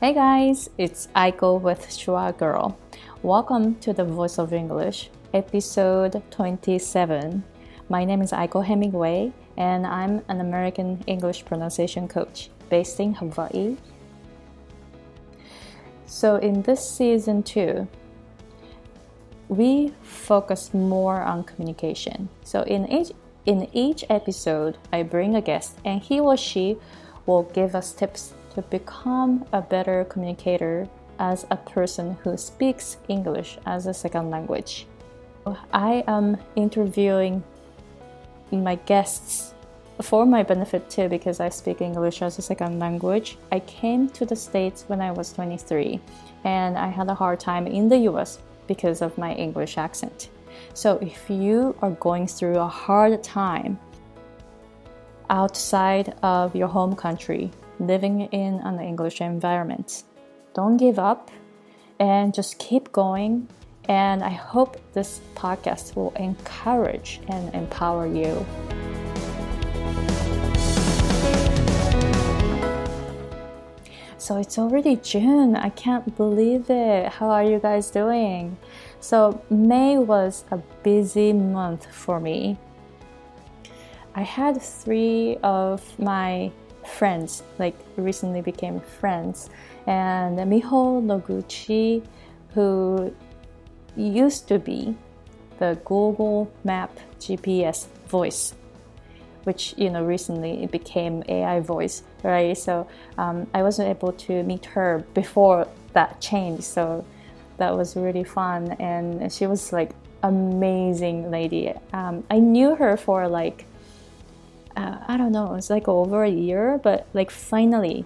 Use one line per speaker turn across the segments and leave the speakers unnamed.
Hey guys, it's Aiko with Schwa Girl. Welcome to the Voice of English, episode 27. My name is Aiko Hemingway, and I'm an American English pronunciation coach based in Hawaii. So, in this season two, we focus more on communication. So, in each in each episode, I bring a guest, and he or she will give us tips to become a better communicator as a person who speaks English as a second language. I am interviewing my guests for my benefit too because I speak English as a second language. I came to the States when I was 23 and I had a hard time in the US because of my English accent. So if you are going through a hard time outside of your home country, living in an English environment, don't give up and just keep going. And I hope this podcast will encourage and empower you. So it's already June. I can't believe it. How are you guys doing? So, May was a busy month for me. I had three of my friends, like recently became friends, and Miho Noguchi, who used to be the Google Map GPS voice which you know recently it became AI voice, right? So um, I wasn't able to meet her before that change, so that was really fun, and she was like amazing lady. Um, I knew her for like uh, I don't know, it's like over a year, but like finally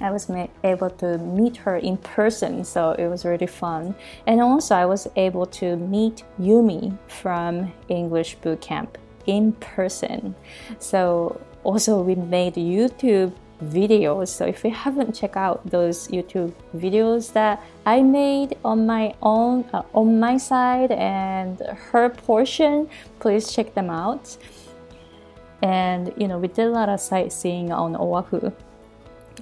I was able to meet her in person, so it was really fun. And also, I was able to meet Yumi from English Bootcamp in person. So also we made YouTube videos. So if you haven't checked out those YouTube videos that I made on my own uh, on my side and her portion, please check them out. And you know, we did a lot of sightseeing on Oahu.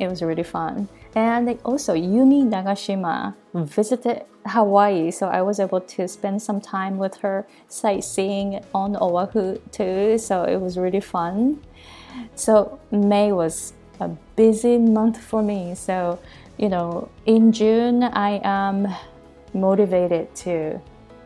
It was really fun. And also, Yumi Nagashima visited Hawaii, so I was able to spend some time with her sightseeing on Oahu too. So it was really fun. So May was a busy month for me. So, you know, in June, I am motivated to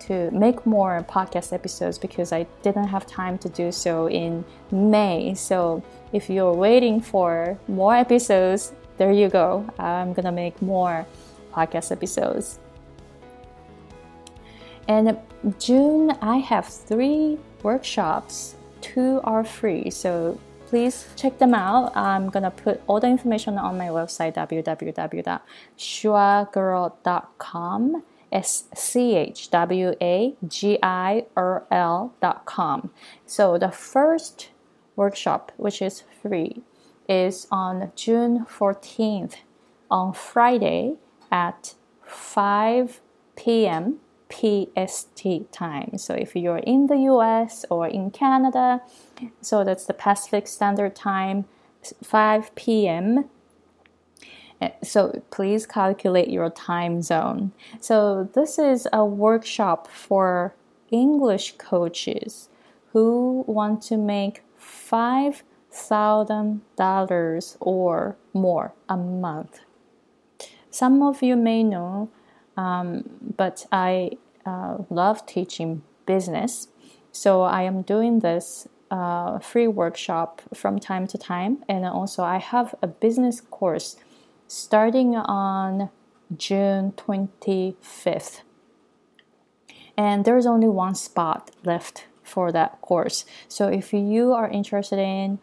to make more podcast episodes because I didn't have time to do so in May. So, if you're waiting for more episodes, there you go. I'm gonna make more podcast episodes. And June, I have three workshops. Two are free, so please check them out. I'm gonna put all the information on my website www.schwagirl.com. S C H W A G I R L dot com. So the first workshop, which is free, is on June 14th on Friday at 5 p.m. PST time. So if you're in the US or in Canada, so that's the Pacific Standard Time, 5 p.m. So please calculate your time zone. So this is a workshop for English coaches who want to make five thousand dollars or more a month. Some of you may know, um, but I uh, love teaching business, so I am doing this uh, free workshop from time to time, and also I have a business course starting on June 25th. And there's only one spot left for that course. So if you are interested in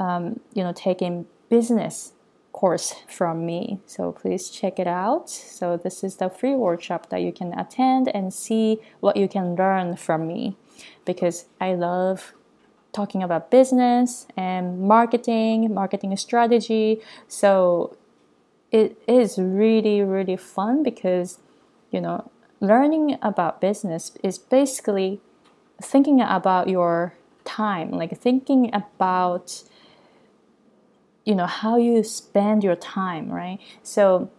um, you know taking business course from me so please check it out so this is the free workshop that you can attend and see what you can learn from me because i love talking about business and marketing marketing strategy so it is really really fun because you know learning about business is basically thinking about your time like thinking about you know how you spend your time right so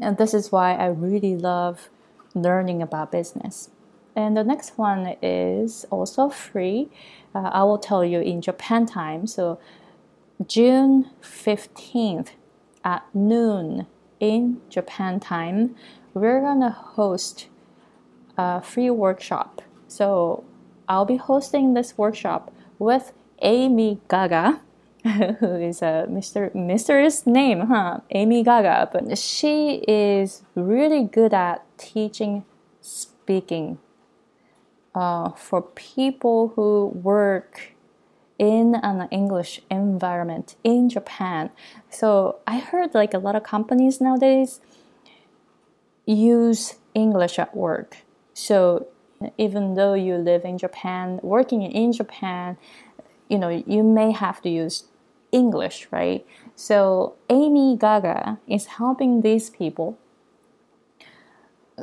And this is why I really love learning about business. And the next one is also free. Uh, I will tell you in Japan time. So June 15th at noon in Japan time, we're gonna host a free workshop. So I'll be hosting this workshop with Amy Gaga, who is a Mr. mysterious name, huh? Amy Gaga. But she is really good at teaching speaking uh, for people who work in an English environment in Japan. So I heard like a lot of companies nowadays use English at work. So even though you live in Japan, working in Japan, you know, you may have to use English, right? So Amy Gaga is helping these people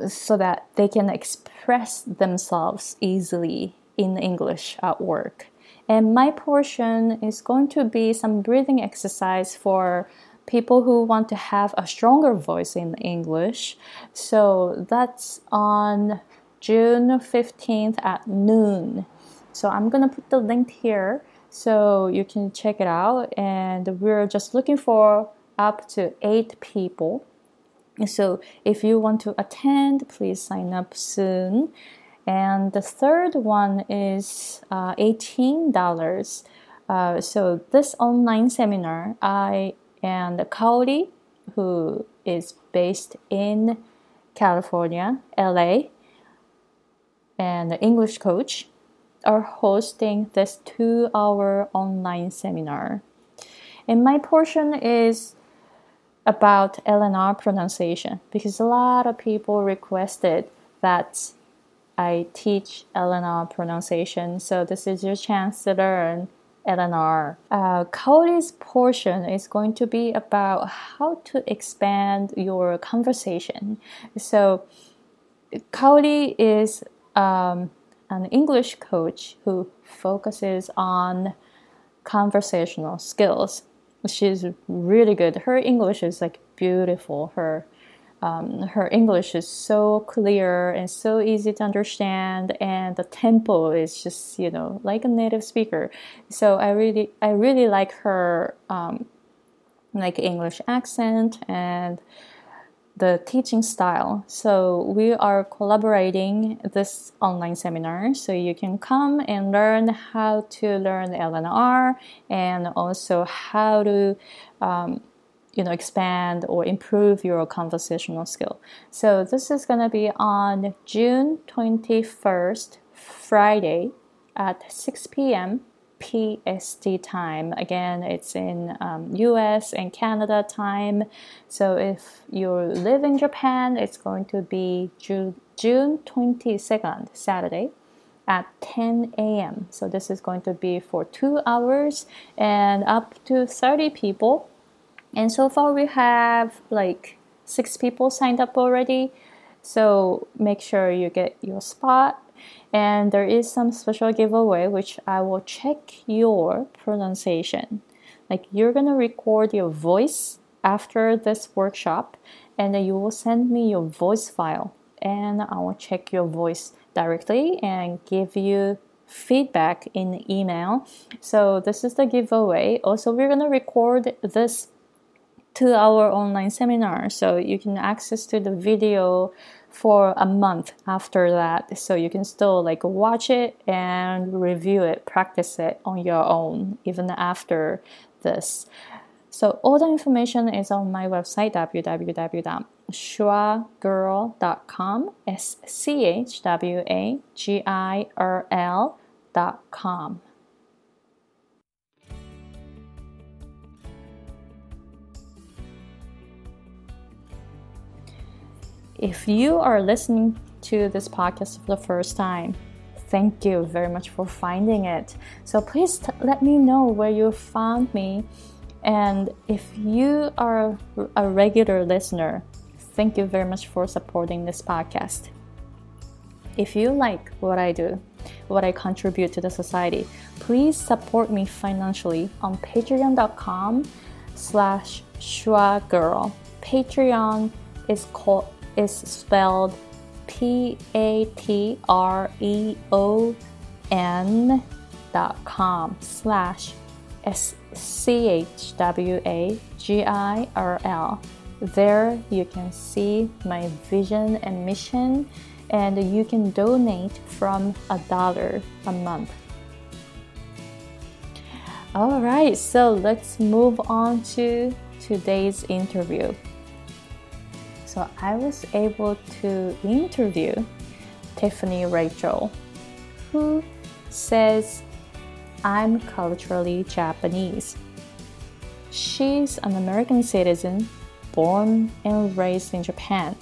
so that they can express themselves easily in English at work. And my portion is going to be some breathing exercise for people who want to have a stronger voice in English. So that's on June 15th at noon. So I'm going to put the link here so you can check it out. And we're just looking for up to eight people. So if you want to attend, please sign up soon. And the third one is uh, $18. Uh, so this online seminar, I and Kaori, who is based in California, LA, and the English coach are hosting this two hour online seminar. And my portion is about LNR pronunciation because a lot of people requested that I teach LNR pronunciation. So this is your chance to learn LNR. Uh, Kaori's portion is going to be about how to expand your conversation. So Kaori is um, an English coach who focuses on conversational skills. She's really good. Her English is like beautiful. Her um, her English is so clear and so easy to understand, and the tempo is just you know like a native speaker. So I really I really like her um, like English accent and the teaching style. So we are collaborating this online seminar so you can come and learn how to learn LNR and also how to um, you know expand or improve your conversational skill. So this is going to be on June 21st, Friday at 6 p.m. PST time. Again, it's in um, US and Canada time. So if you live in Japan, it's going to be June, June 22nd, Saturday at 10 a.m. So this is going to be for two hours and up to 30 people. And so far we have like six people signed up already. So make sure you get your spot and there is some special giveaway which I will check your pronunciation. Like you're gonna record your voice after this workshop and then you will send me your voice file and I will check your voice directly and give you feedback in email. So this is the giveaway. Also, we're gonna record this two hour online seminar so you can access to the video for a month after that. So you can still like watch it and review it practice it on your own even after this. So all the information is on my website www.schwagirl.com s c h w a g i r l.com If you are listening to this podcast for the first time, thank you very much for finding it. So please t- let me know where you found me. And if you are a regular listener, thank you very much for supporting this podcast. If you like what I do, what I contribute to the society, please support me financially on patreon.com slash schwagirl. Patreon is called is spelled P A T R E O N dot com slash S C H W A G I R L. There you can see my vision and mission, and you can donate from a dollar a month. All right, so let's move on to today's interview. So I was able to interview Tiffany Rachel, who says, I'm culturally Japanese. She's an American citizen born and raised in Japan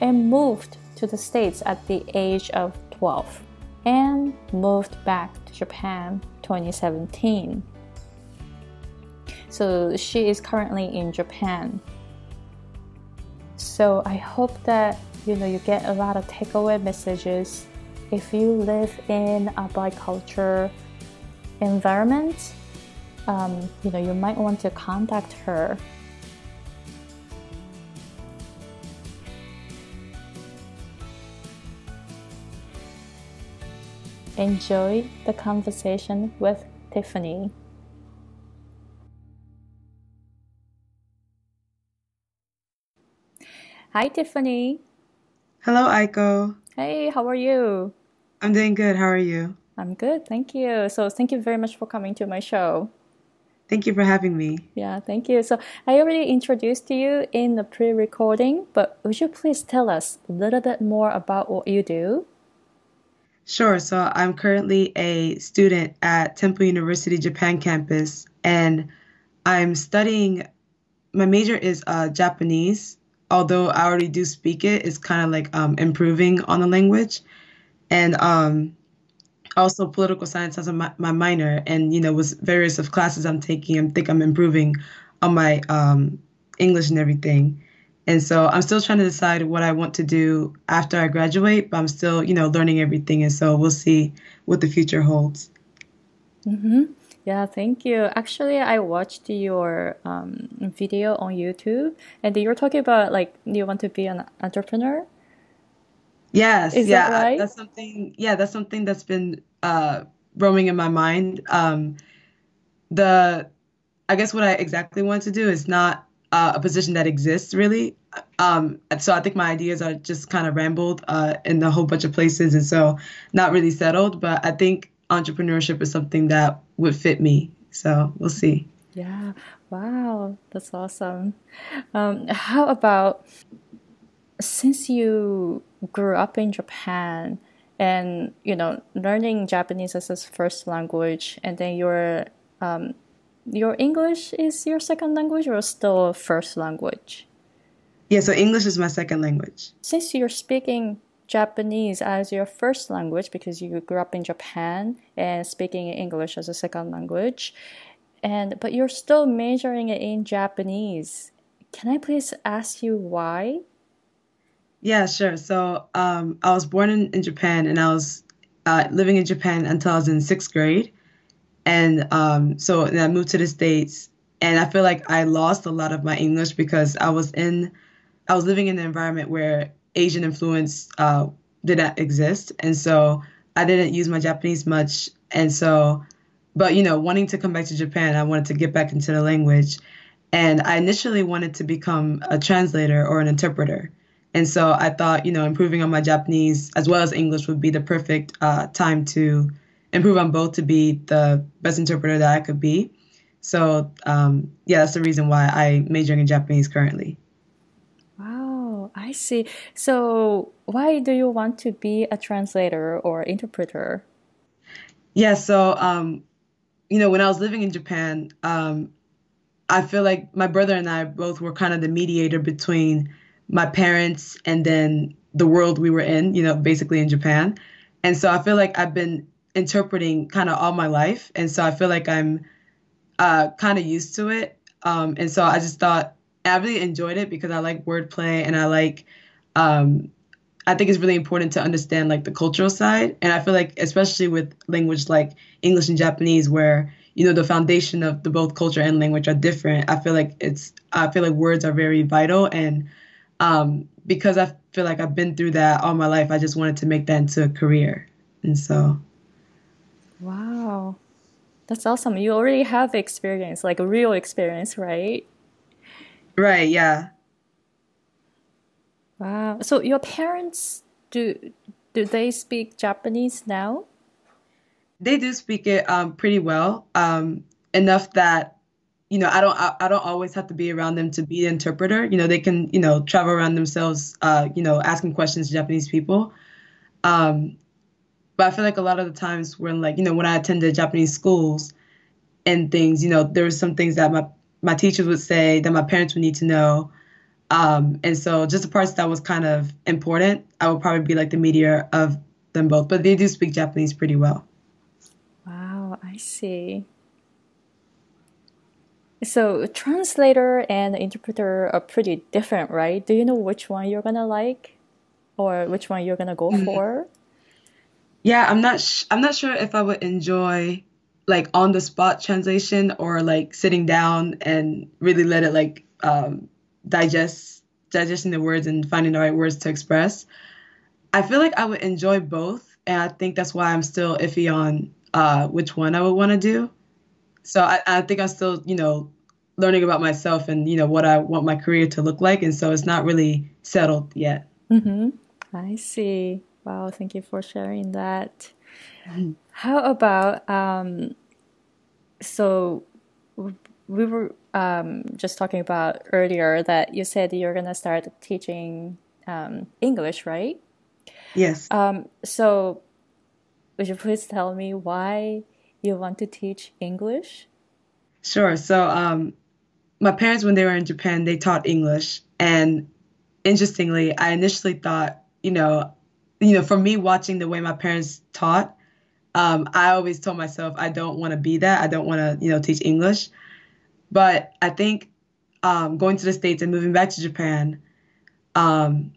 and moved to the States at the age of 12 and moved back to Japan 2017. So she is currently in Japan. So I hope that you know you get a lot of takeaway messages. If you live in a bicultural environment, um, you know you might want to contact her. Enjoy the conversation with Tiffany. Hi, Tiffany.
Hello, Aiko.
Hey, how are you?
I'm doing good. How are you?
I'm good, thank you. So, thank you very much for coming to my show.
Thank you for having me.
Yeah, thank you. So, I already introduced you in the pre recording, but would you please tell us a little bit more about what you do?
Sure. So, I'm currently a student at Temple University Japan campus, and I'm studying. My major is uh, Japanese, although I already do speak it, it's kind of like um, improving on the language. And um, also political science as a, my minor, and you know, with various of classes I'm taking, I think I'm improving on my um, English and everything. And so I'm still trying to decide what I want to do after I graduate, but I'm still, you know, learning everything. And so we'll see what the future holds.
Mm-hmm. Yeah, thank you. Actually, I watched your um, video on YouTube, and you're talking about like you want to be an entrepreneur.
Yes,
Is
yeah,
that right?
that's something. Yeah, that's something that's been uh, roaming in my mind. Um, the, I guess what I exactly want to do is not uh, a position that exists really. Um, so I think my ideas are just kind of rambled uh, in a whole bunch of places, and so not really settled. But I think entrepreneurship is something that would fit me. So we'll see.
Yeah, wow, that's awesome. Um, how about since you grew up in Japan and you know learning Japanese as a first language, and then your um, your English is your second language or still first language?
Yeah, so English is my second language.
Since you're speaking Japanese as your first language because you grew up in Japan and speaking English as a second language, and but you're still majoring in Japanese. Can I please ask you why?
Yeah, sure. So um, I was born in, in Japan and I was uh, living in Japan until I was in sixth grade. And um, so and I moved to the States and I feel like I lost a lot of my English because I was in, I was living in an environment where Asian influence uh, did not exist. And so I didn't use my Japanese much. And so, but you know, wanting to come back to Japan, I wanted to get back into the language. And I initially wanted to become a translator or an interpreter. And so I thought, you know, improving on my Japanese as well as English would be the perfect uh, time to improve on both to be the best interpreter that I could be. So um, yeah, that's the reason why I majoring in Japanese currently.
I see. So why do you want to be a translator or interpreter?
Yeah, so um, you know, when I was living in Japan, um, I feel like my brother and I both were kind of the mediator between my parents and then the world we were in, you know, basically in Japan. And so I feel like I've been interpreting kind of all my life. And so I feel like I'm uh, kind of used to it. Um, and so I just thought I really enjoyed it because I like wordplay and I like, um, I think it's really important to understand like the cultural side. And I feel like, especially with language like English and Japanese, where you know the foundation of the both culture and language are different. I feel like it's I feel like words are very vital and um, because I feel like I've been through that all my life. I just wanted to make that into a career, and so.
Wow, that's awesome! You already have experience, like a real experience, right?
Right. Yeah.
Wow. So your parents do do they speak Japanese now?
They do speak it um, pretty well, um, enough that you know I don't I, I, don't always have to be around them to be the interpreter. You know they can you know travel around themselves, uh, you know asking questions to Japanese people. Um, but I feel like a lot of the times when like you know when I attended Japanese schools and things, you know there were some things that my my teachers would say that my parents would need to know. Um, and so just the parts that was kind of important, I would probably be like the media of them both. But they do speak Japanese pretty well.
Wow, I see. So translator and interpreter are pretty different, right? Do you know which one you're gonna like, or which one you're gonna go mm-hmm. for?
Yeah, I'm not. Sh- I'm not sure if I would enjoy like on the spot translation or like sitting down and really let it like um, digest digesting the words and finding the right words to express. I feel like I would enjoy both, and I think that's why I'm still iffy on uh, which one I would want to do. So I, I think I'm still, you know, learning about myself and you know what I want my career to look like, and so it's not really settled yet.
Mm-hmm. I see. Wow, thank you for sharing that. How about um, so we were um, just talking about earlier that you said you're gonna start teaching um, English, right?
Yes.
Um, so would you please tell me why you want to teach English?
Sure. So, um, my parents, when they were in Japan, they taught English, and interestingly, I initially thought, you know, you know, for me watching the way my parents taught, um, I always told myself I don't want to be that. I don't want to, you know, teach English. But I think um, going to the states and moving back to Japan, um,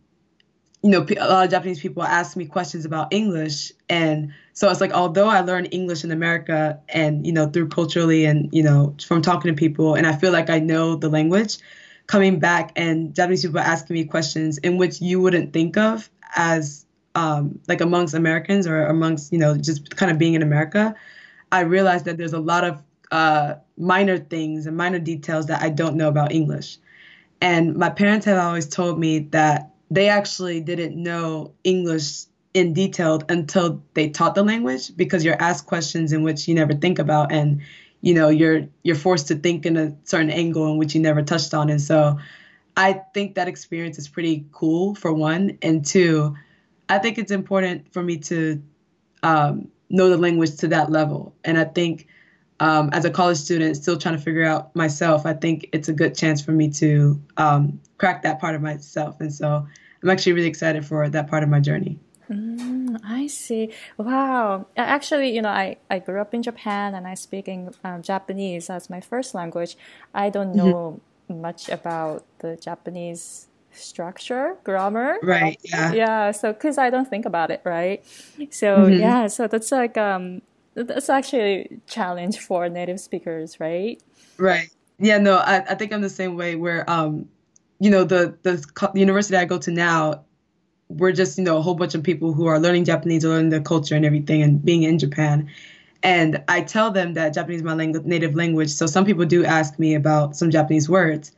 you know, a lot of Japanese people ask me questions about English, and so it's like although I learned English in America and you know through culturally and you know from talking to people, and I feel like I know the language, coming back and Japanese people asking me questions in which you wouldn't think of as um, like amongst Americans or amongst you know just kind of being in America, I realized that there's a lot of uh, minor things and minor details that I don't know about English. And my parents have always told me that they actually didn't know English in detail until they taught the language because you're asked questions in which you never think about and you know you're you're forced to think in a certain angle in which you never touched on and so I think that experience is pretty cool for one and two I think it's important for me to um, know the language to that level and I think um, as a college student, still trying to figure out myself, I think it's a good chance for me to um, crack that part of myself. And so I'm actually really excited for that part of my journey.
Mm, I see. Wow. Actually, you know, I, I grew up in Japan and I speak in, um, Japanese as my first language. I don't mm-hmm. know mm-hmm. much about the Japanese structure, grammar.
Right. Yeah.
Yeah. So, because I don't think about it, right? So, mm-hmm. yeah. So that's like um that's actually a challenge for native speakers, right?
Right. Yeah, no, I, I think I'm the same way where, um, you know, the, the university I go to now, we're just, you know, a whole bunch of people who are learning Japanese or learning the culture and everything and being in Japan. And I tell them that Japanese is my langu- native language. So some people do ask me about some Japanese words.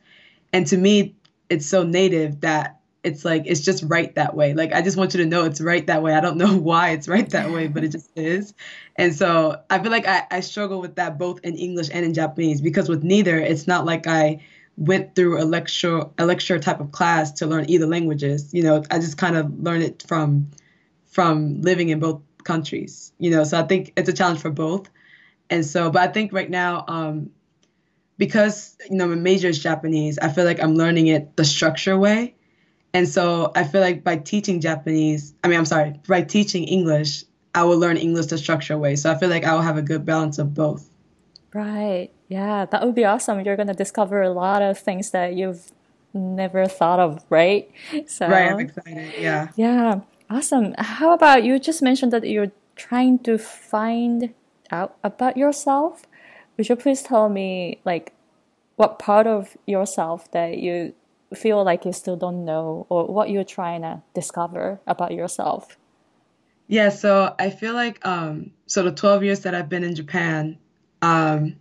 And to me, it's so native that it's like it's just right that way. Like I just want you to know it's right that way. I don't know why it's right that way, but it just is. And so I feel like I, I struggle with that both in English and in Japanese because with neither, it's not like I went through a lecture a lecture type of class to learn either languages. You know, I just kind of learned it from from living in both countries. You know, so I think it's a challenge for both. And so, but I think right now, um, because you know my major is Japanese, I feel like I'm learning it the structure way and so I feel like by teaching Japanese, I mean, I'm sorry, by teaching English, I will learn English the structure way. So I feel like I will have a good balance of both.
Right. Yeah, that would be awesome. You're going to discover a lot of things that you've never thought of, right?
So Right, I'm excited. Yeah.
Yeah. Awesome. How about you just mentioned that you're trying to find out about yourself? Would you please tell me like what part of yourself that you feel like you still don't know or what you're trying to discover about yourself?
Yeah, so I feel like um so the 12 years that I've been in Japan, um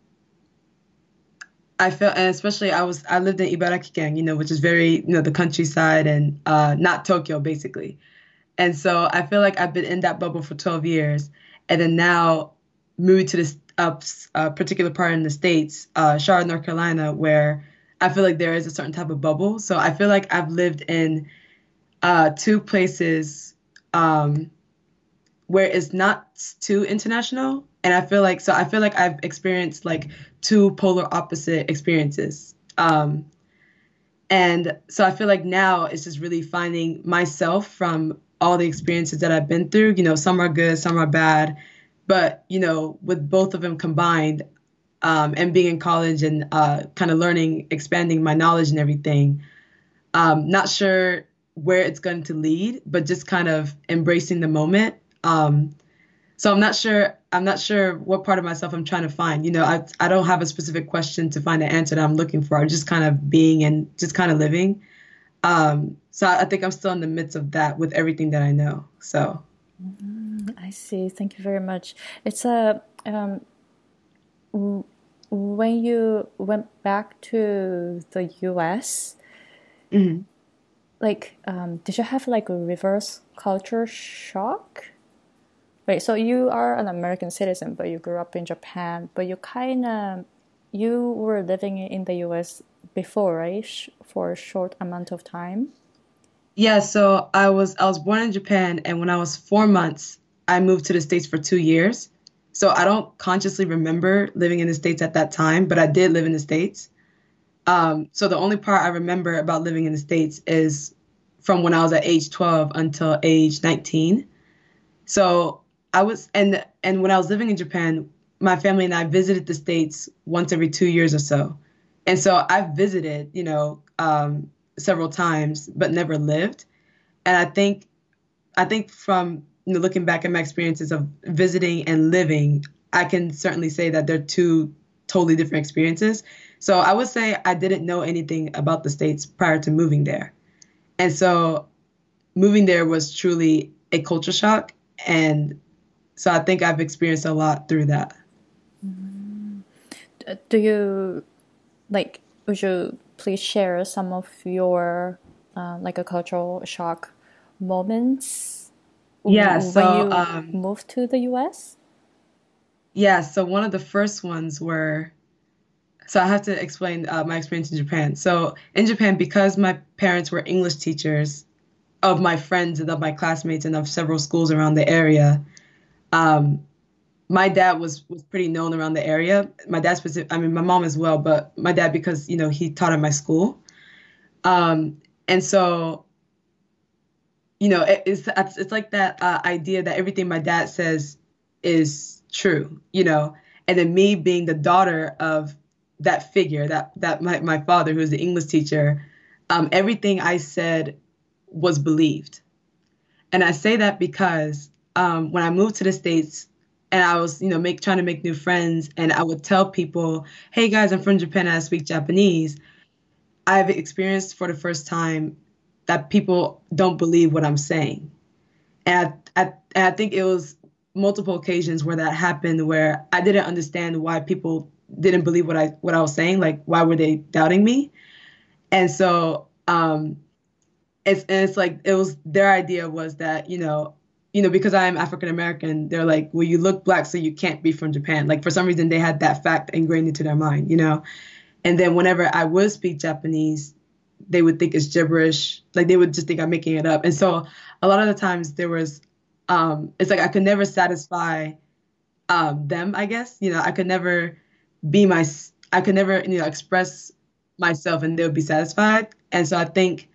I feel and especially I was I lived in Ibarakiken, you know, which is very, you know, the countryside and uh not Tokyo basically. And so I feel like I've been in that bubble for 12 years and then now moved to this uh, a particular part in the states, uh, Charlotte, North Carolina, where I feel like there is a certain type of bubble. So I feel like I've lived in uh, two places um, where it's not too international, and I feel like so I feel like I've experienced like two polar opposite experiences. Um, and so I feel like now it's just really finding myself from all the experiences that I've been through. You know, some are good, some are bad, but you know, with both of them combined, um, and being in college and uh, kind of learning, expanding my knowledge and everything. Um, not sure where it's going to lead, but just kind of embracing the moment. Um, so I'm not sure. I'm not sure what part of myself I'm trying to find. You know, I I don't have a specific question to find an answer that I'm looking for. I'm just kind of being and just kind of living. Um, so I think I'm still in the midst of that with everything that I know. So.
Mm, I see. Thank you very much. It's a um, when you went back to the US,
mm-hmm.
like, um, did you have like a reverse culture shock? Right. So you are an American citizen, but you grew up in Japan, but you kind of you were living in the US before, right? For a short amount of time.
Yeah, so I was I was born in Japan and when I was 4 months I moved to the states for 2 years. So I don't consciously remember living in the States at that time, but I did live in the States. Um, so the only part I remember about living in the States is from when I was at age 12 until age 19. So I was, and and when I was living in Japan, my family and I visited the States once every two years or so. And so I've visited, you know, um, several times, but never lived. And I think, I think from you know, looking back at my experiences of visiting and living, I can certainly say that they're two totally different experiences. So I would say I didn't know anything about the States prior to moving there. And so moving there was truly a culture shock. And so I think I've experienced a lot through that.
Mm-hmm. Do you, like, would you please share some of your, uh, like, a cultural shock moments
yeah, so
you
um,
moved to the US?
Yeah, so one of the first ones were so I have to explain uh, my experience in Japan. So in Japan, because my parents were English teachers of my friends and of my classmates and of several schools around the area, um, my dad was was pretty known around the area. My dad specific, I mean, my mom as well, but my dad because you know he taught at my school, um, and so you know, it, it's it's like that uh, idea that everything my dad says is true, you know, and then me being the daughter of that figure, that that my my father who was the English teacher, um, everything I said was believed, and I say that because um, when I moved to the states and I was, you know, make trying to make new friends, and I would tell people, "Hey guys, I'm from Japan. I speak Japanese." I've experienced for the first time that people don't believe what I'm saying. And I, I, I think it was multiple occasions where that happened where I didn't understand why people didn't believe what I what I was saying. Like why were they doubting me? And so um it's and it's like it was their idea was that, you know, you know, because I am African American, they're like, well, you look black, so you can't be from Japan. Like for some reason, they had that fact ingrained into their mind, you know. And then whenever I would speak Japanese, they would think it's gibberish. Like they would just think I'm making it up. And so a lot of the times there was, um, it's like I could never satisfy um, them. I guess you know I could never be my, I could never you know express myself and they would be satisfied. And so I think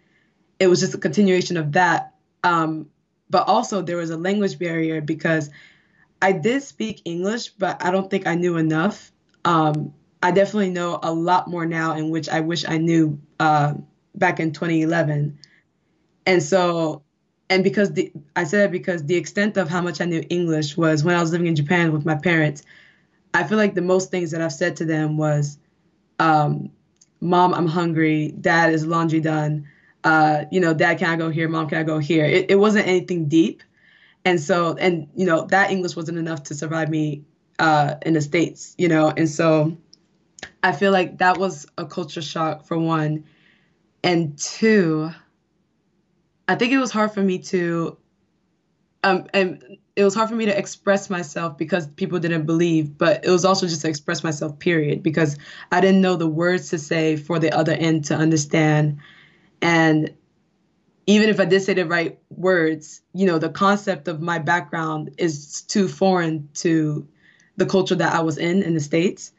it was just a continuation of that. Um, but also there was a language barrier because I did speak English, but I don't think I knew enough. Um, I definitely know a lot more now, in which I wish I knew uh, back in 2011. And so, and because the, I said because the extent of how much I knew English was when I was living in Japan with my parents, I feel like the most things that I've said to them was, um, mom, I'm hungry. Dad, is laundry done? Uh, you know, dad, can I go here? Mom, can I go here? It, it wasn't anything deep. And so, and, you know, that English wasn't enough to survive me uh, in the States, you know? And so I feel like that was a culture shock for one. And two, I think it was hard for me to, um, and it was hard for me to express myself because people didn't believe, but it was also just to express myself, period, because I didn't know the words to say for the other end to understand. And even if I did say the right words, you know, the concept of my background is too foreign to the culture that I was in in the States.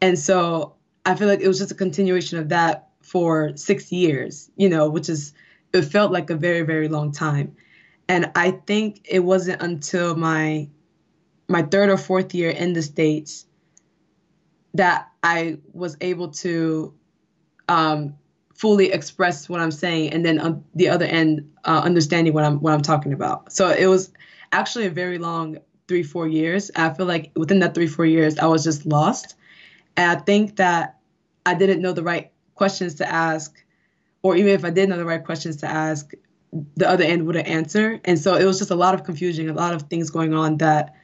And so I feel like it was just a continuation of that for six years, you know, which is, it felt like a very, very long time. And I think it wasn't until my my third or fourth year in the states that I was able to um, fully express what I'm saying, and then on the other end, uh, understanding what I'm what I'm talking about. So it was actually a very long three four years. I feel like within that three four years, I was just lost, and I think that I didn't know the right questions to ask, or even if I did know the right questions to ask, the other end wouldn't answer. And so it was just a lot of confusion, a lot of things going on that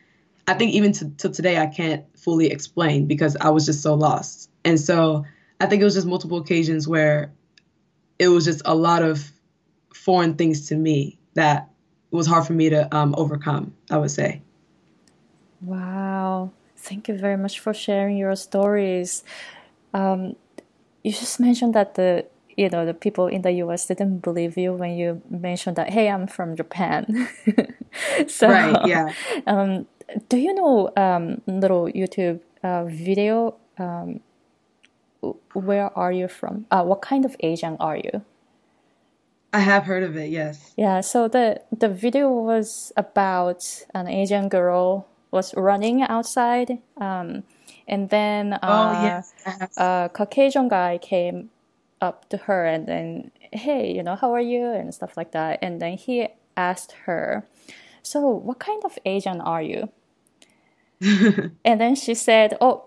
I think even to, to today I can't fully explain because I was just so lost. And so I think it was just multiple occasions where it was just a lot of foreign things to me that was hard for me to um, overcome, I would say.
Wow. Thank you very much for sharing your stories. Um, you just mentioned that the you know the people in the US didn't believe you when you mentioned that hey I'm from Japan.
so right, yeah.
Um, do you know um, little YouTube uh, video? Um, where are you from? Uh, what kind of Asian are you?
I have heard of it. Yes.
Yeah. So the the video was about an Asian girl was running outside, um, and then uh,
oh, yes.
a Caucasian guy came up to her and then, hey, you know, how are you? And stuff like that. And then he asked her, so what kind of Asian are you? and then she said, oh,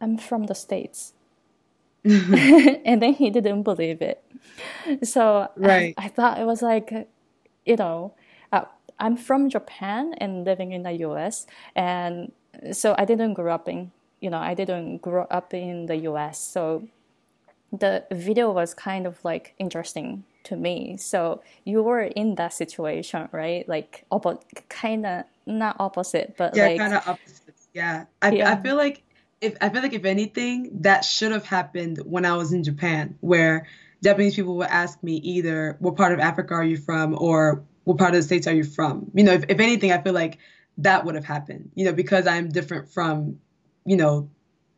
I'm from the States. and then he didn't believe it. So
right.
I, I thought it was like, you know, uh, I'm from Japan and living in the US. And so I didn't grow up in, you know, I didn't grow up in the US. So the video was kind of like interesting to me. So you were in that situation, right? Like oppo- kind of not opposite, but
yeah,
like
kind of opposite. Yeah, I yeah. I feel like if I feel like if anything, that should have happened when I was in Japan, where Japanese people would ask me either what part of Africa are you from or what part of the states are you from. You know, if, if anything, I feel like that would have happened. You know, because I'm different from, you know,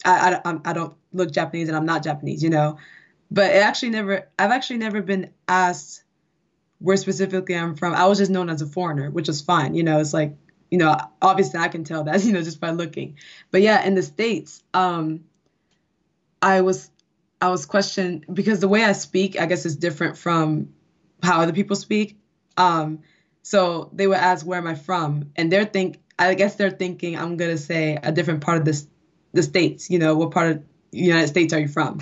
I, I, I don't look Japanese and I'm not Japanese, you know. But it actually never, I've actually never been asked where specifically I'm from. I was just known as a foreigner, which was fine. You know, it's like, you know, obviously I can tell that, you know, just by looking. But yeah, in the States, um, I was, I was questioned because the way I speak, I guess, is different from how other people speak. Um, so they would ask, where am I from? And they're think, I guess they're thinking I'm gonna say a different part of this the states. You know, what part of the United States are you from?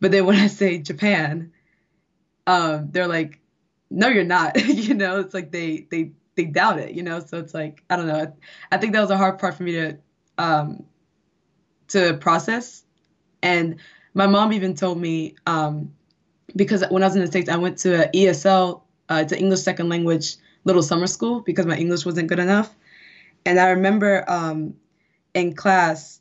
But then when I say Japan, um, they're like, no, you're not. you know, it's like they they they doubt it. You know, so it's like I don't know. I think that was a hard part for me to um, to process. And my mom even told me um, because when I was in the states, I went to ESL, uh, it's an English second language little summer school because my English wasn't good enough. And I remember um, in class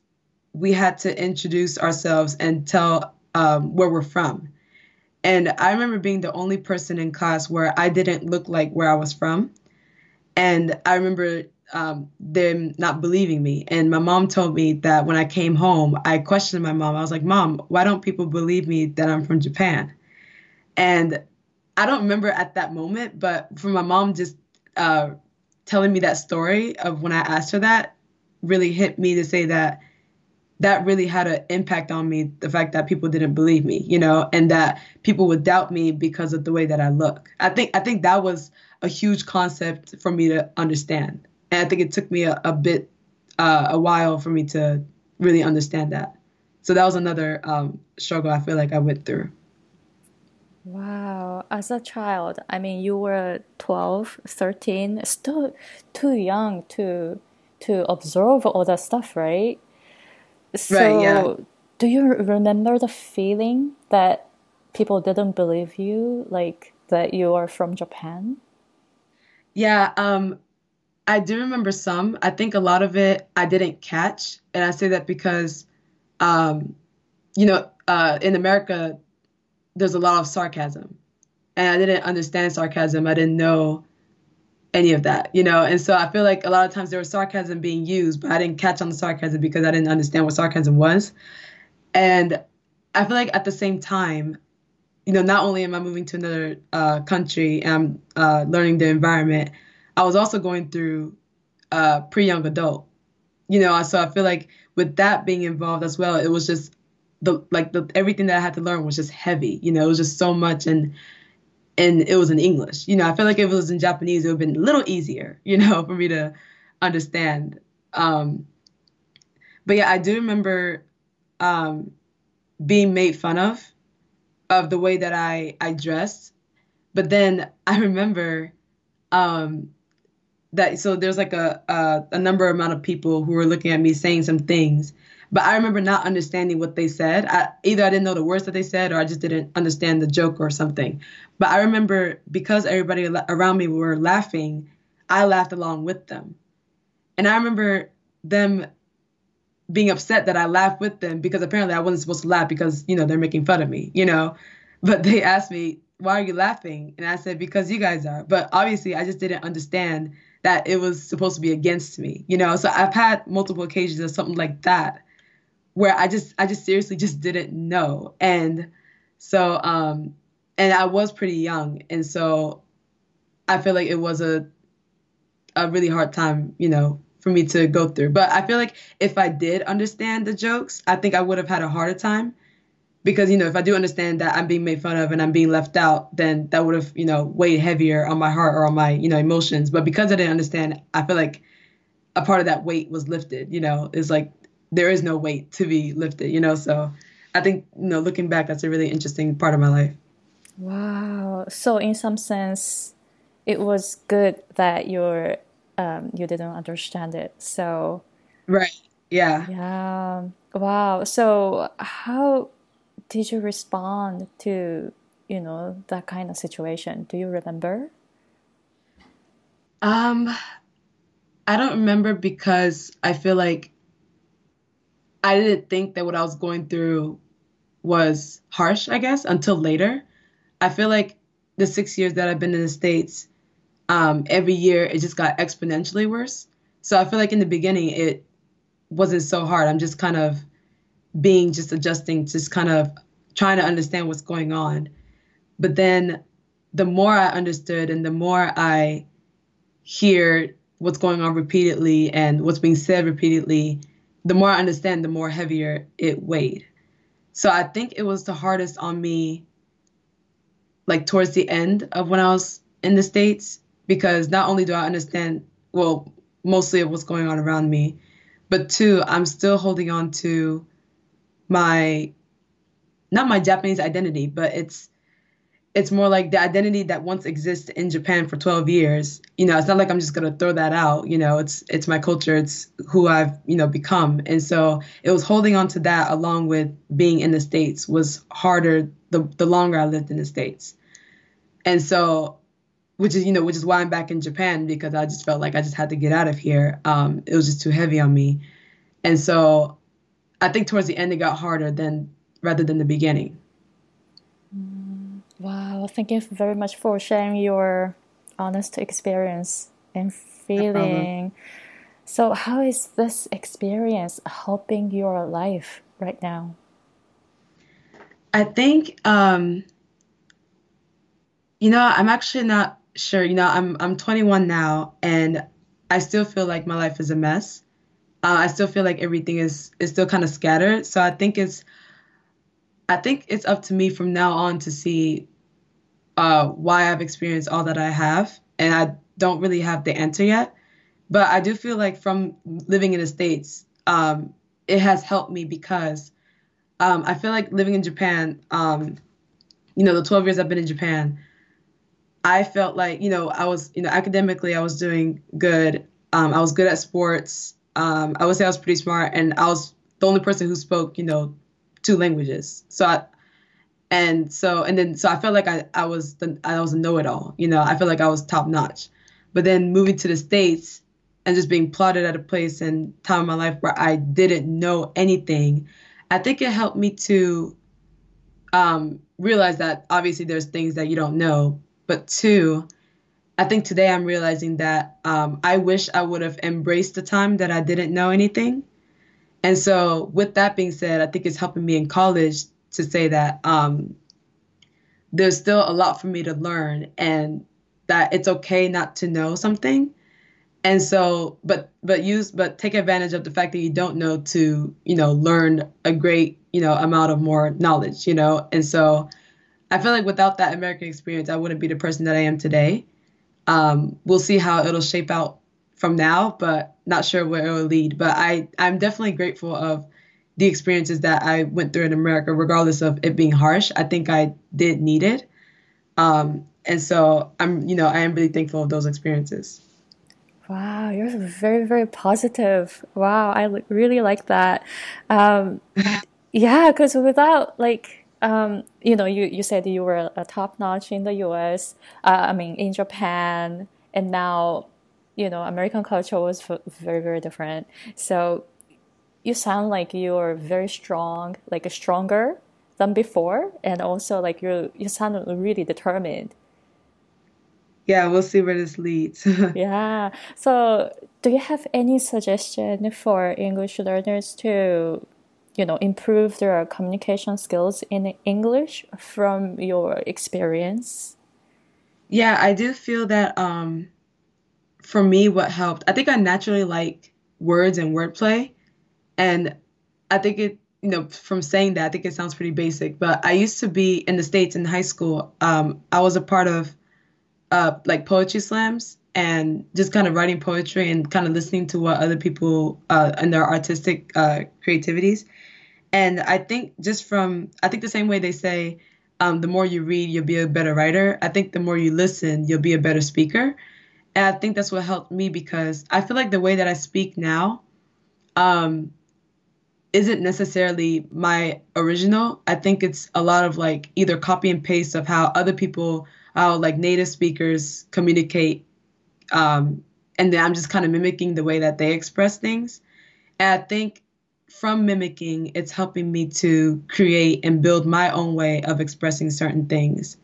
we had to introduce ourselves and tell um, where we're from. And I remember being the only person in class where I didn't look like where I was from. And I remember um, them not believing me. And my mom told me that when I came home, I questioned my mom. I was like, Mom, why don't people believe me that I'm from Japan? And I don't remember at that moment, but for my mom just uh, telling me that story of when I asked her that really hit me to say that that really had an impact on me the fact that people didn't believe me you know and that people would doubt me because of the way that i look. I think i think that was a huge concept for me to understand. And i think it took me a, a bit uh, a while for me to really understand that. So that was another um, struggle I feel like I went through.
Wow, as a child, I mean, you were 12, 13, still too young to to observe all that stuff, right? So, right, yeah. do you remember the feeling that people didn't believe you, like that you are from Japan?
Yeah, um, I do remember some. I think a lot of it I didn't catch, and I say that because, um, you know, uh, in America, there's a lot of sarcasm, and I didn't understand sarcasm. I didn't know any of that, you know, and so I feel like a lot of times there was sarcasm being used, but I didn't catch on the sarcasm because I didn't understand what sarcasm was, and I feel like at the same time, you know, not only am I moving to another uh, country and I'm uh, learning the environment, I was also going through uh, pre-young adult. You know, so I feel like with that being involved as well, it was just the like the everything that I had to learn was just heavy. You know, it was just so much and and it was in English. You know, I feel like if it was in Japanese, it would have been a little easier, you know, for me to understand. Um, but yeah, I do remember um, being made fun of of the way that I I dressed. But then I remember um, that so there's like a, a a number amount of people who were looking at me saying some things. But I remember not understanding what they said. I, either I didn't know the words that they said, or I just didn't understand the joke or something. But I remember because everybody around me were laughing, I laughed along with them. And I remember them being upset that I laughed with them because apparently I wasn't supposed to laugh because, you know, they're making fun of me, you know. But they asked me, why are you laughing? And I said, because you guys are. But obviously, I just didn't understand that it was supposed to be against me, you know. So I've had multiple occasions of something like that where I just, I just seriously just didn't know. And so, um, and I was pretty young. And so I feel like it was a, a really hard time, you know, for me to go through. But I feel like if I did understand the jokes, I think I would have had a harder time because you know if I do understand that I'm being made fun of and I'm being left out, then that would have you know weighed heavier on my heart or on my you know emotions. But because I didn't understand, I feel like a part of that weight was lifted. You know, it's like there is no weight to be lifted. You know, so I think you know looking back, that's a really interesting part of my life.
Wow. So in some sense, it was good that you're um, you didn't understand it. So
right. Yeah.
Yeah. Wow. So how did you respond to you know that kind of situation? Do you remember?
Um, I don't remember because I feel like I didn't think that what I was going through was harsh, I guess, until later. I feel like the six years that I've been in the States, um, every year it just got exponentially worse. So I feel like in the beginning it wasn't so hard. I'm just kind of being just adjusting, just kind of trying to understand what's going on. But then the more I understood and the more I hear what's going on repeatedly and what's being said repeatedly, the more I understand, the more heavier it weighed. So I think it was the hardest on me like towards the end of when I was in the States because not only do I understand, well, mostly of what's going on around me, but two, I'm still holding on to my, not my Japanese identity, but it's, it's more like the identity that once existed in Japan for 12 years. You know, it's not like I'm just gonna throw that out. You know, it's it's my culture. It's who I've you know become. And so it was holding on to that along with being in the states was harder the the longer I lived in the states. And so which is you know which is why I'm back in Japan because I just felt like I just had to get out of here. Um, it was just too heavy on me, and so I think towards the end it got harder than rather than the beginning.
Thank you very much for sharing your honest experience and feeling. No so, how is this experience helping your life right now?
I think, um, you know, I'm actually not sure. You know, I'm I'm 21 now, and I still feel like my life is a mess. Uh, I still feel like everything is is still kind of scattered. So I think it's I think it's up to me from now on to see uh, why I've experienced all that I have, and I don't really have the answer yet. But I do feel like from living in the states, um, it has helped me because um, I feel like living in Japan, um, you know, the 12 years I've been in Japan, I felt like, you know, I was, you know, academically, I was doing good. Um, I was good at sports. Um, I would say I was pretty smart, and I was the only person who spoke, you know, two languages. So I, and so, and then, so I felt like I, I was the, I was a know-it-all. You know, I felt like I was top notch. But then moving to the states and just being plotted at a place and time in my life where I didn't know anything, I think it helped me to um, realize that obviously there's things that you don't know, but two, I think today I'm realizing that um, I wish I would have embraced the time that I didn't know anything. And so, with that being said, I think it's helping me in college to say that um, there's still a lot for me to learn and that it's okay not to know something. And so, but but use but take advantage of the fact that you don't know to you know learn a great you know amount of more knowledge you know. And so, I feel like without that American experience, I wouldn't be the person that I am today. Um, we'll see how it'll shape out from now, but not sure where it will lead. But I, I'm definitely grateful of the experiences that I went through in America, regardless of it being harsh. I think I did need it. Um, and so I'm, you know, I am really thankful of those experiences.
Wow, you're very, very positive. Wow, I really like that. Um, yeah, because without like um, you know, you, you said you were a top notch in the US, uh, I mean, in Japan, and now, you know, American culture was very, very different. So you sound like you're very strong, like stronger than before, and also like you you sound really determined.
Yeah, we'll see where this leads.
yeah. So, do you have any suggestion for English learners to you know improve their communication skills in English from your experience?
Yeah, I do feel that um, for me, what helped, I think I naturally like words and wordplay, and I think it, you know, from saying that, I think it sounds pretty basic. But I used to be in the states in high school. Um, I was a part of uh, like poetry slams and just kind of writing poetry and kind of listening to what other people uh, and their artistic uh, creativities. And I think just from, I think the same way they say, um, the more you read, you'll be a better writer. I think the more you listen, you'll be a better speaker. And I think that's what helped me because I feel like the way that I speak now um, isn't necessarily my original. I think it's a lot of like either copy and paste of how other people, how like native speakers communicate. Um, and then I'm just kind of mimicking the way that they express things. And I think from mimicking, it's helping me to create and build my own way of expressing certain things.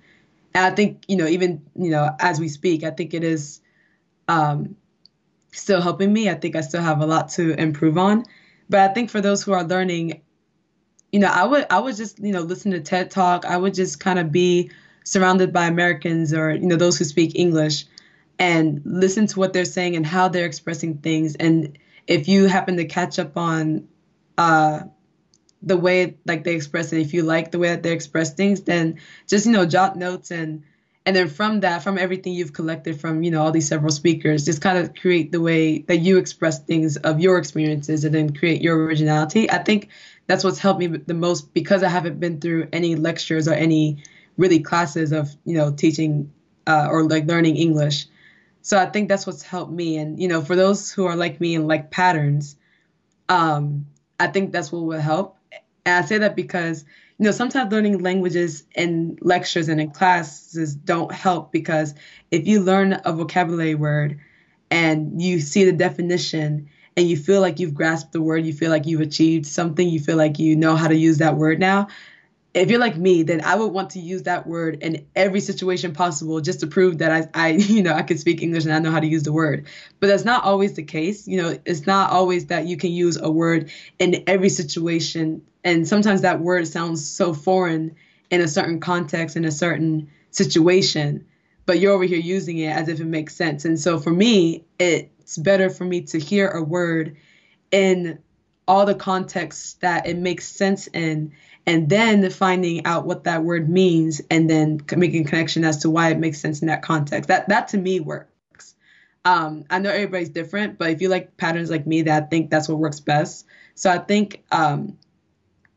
And I think, you know, even, you know, as we speak, I think it is um, still helping me. I think I still have a lot to improve on. But I think for those who are learning, you know, I would I would just, you know, listen to TED Talk. I would just kind of be surrounded by Americans or, you know, those who speak English and listen to what they're saying and how they're expressing things. And if you happen to catch up on uh, the way like they express it. If you like the way that they express things, then just you know jot notes and and then from that, from everything you've collected from you know all these several speakers, just kind of create the way that you express things of your experiences and then create your originality. I think that's what's helped me the most because I haven't been through any lectures or any really classes of you know teaching uh, or like learning English. So I think that's what's helped me. And you know, for those who are like me and like patterns, um, I think that's what will help. And I say that because, you know, sometimes learning languages in lectures and in classes don't help because if you learn a vocabulary word and you see the definition and you feel like you've grasped the word, you feel like you've achieved something, you feel like you know how to use that word now, if you're like me, then I would want to use that word in every situation possible just to prove that I, I, you know, I can speak English and I know how to use the word. But that's not always the case. You know, it's not always that you can use a word in every situation. And sometimes that word sounds so foreign in a certain context, in a certain situation, but you're over here using it as if it makes sense. And so for me, it's better for me to hear a word in all the contexts that it makes sense in and then finding out what that word means and then making a connection as to why it makes sense in that context. That that to me works. Um, i know everybody's different but if you like patterns like me that I think that's what works best. So i think um,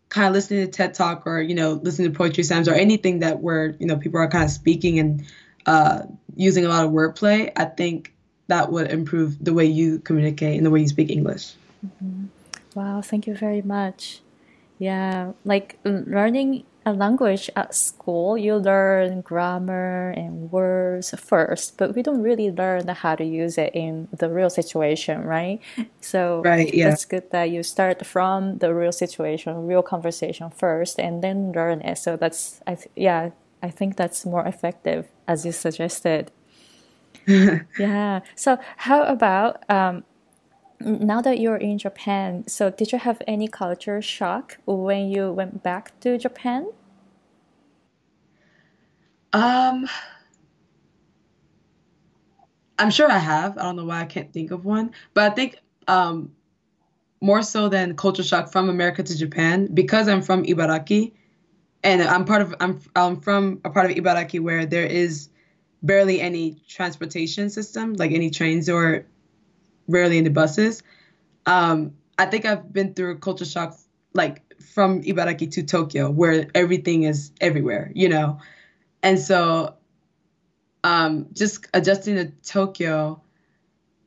kind of listening to TED Talk or you know listening to poetry slams or anything that where you know people are kind of speaking and uh, using a lot of wordplay, I think that would improve the way you communicate and the way you speak English.
Mm-hmm. Wow, thank you very much. Yeah, like learning a language at school, you learn grammar and words first, but we don't really learn how to use it in the real situation, right? So
right, yeah.
that's good that you start from the real situation, real conversation first, and then learn it. So that's, I th- yeah, I think that's more effective, as you suggested. yeah. So how about um, now that you're in Japan, so did you have any culture shock when you went back to Japan?
Um, I'm sure I have. I don't know why I can't think of one, but I think um, more so than culture shock from America to Japan because I'm from Ibaraki, and I'm part of I'm I'm from a part of Ibaraki where there is barely any transportation system, like any trains or rarely any buses. Um, I think I've been through culture shock like from Ibaraki to Tokyo, where everything is everywhere, you know. And so um, just adjusting to Tokyo,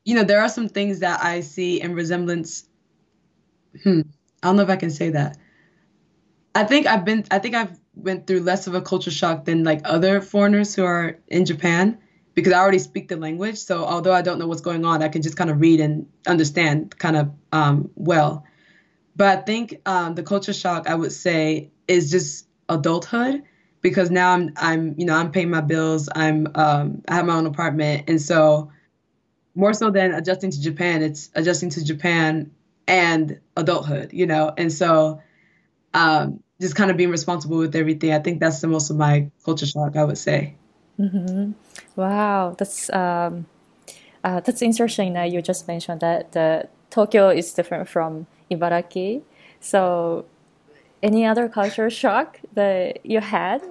you know, there are some things that I see in resemblance. Hmm, I don't know if I can say that. I think I've been, I think I've went through less of a culture shock than like other foreigners who are in Japan because I already speak the language. So although I don't know what's going on, I can just kind of read and understand kind of um, well. But I think um, the culture shock I would say is just adulthood because now I'm I'm you know I'm paying my bills. I'm um, I have my own apartment, and so more so than adjusting to Japan, it's adjusting to Japan and adulthood. You know, and so um, just kind of being responsible with everything. I think that's the most of my culture shock. I would say.
Mm-hmm. Wow, that's um, uh, that's interesting. That you just mentioned that the Tokyo is different from Ibaraki. So any other culture shock that you had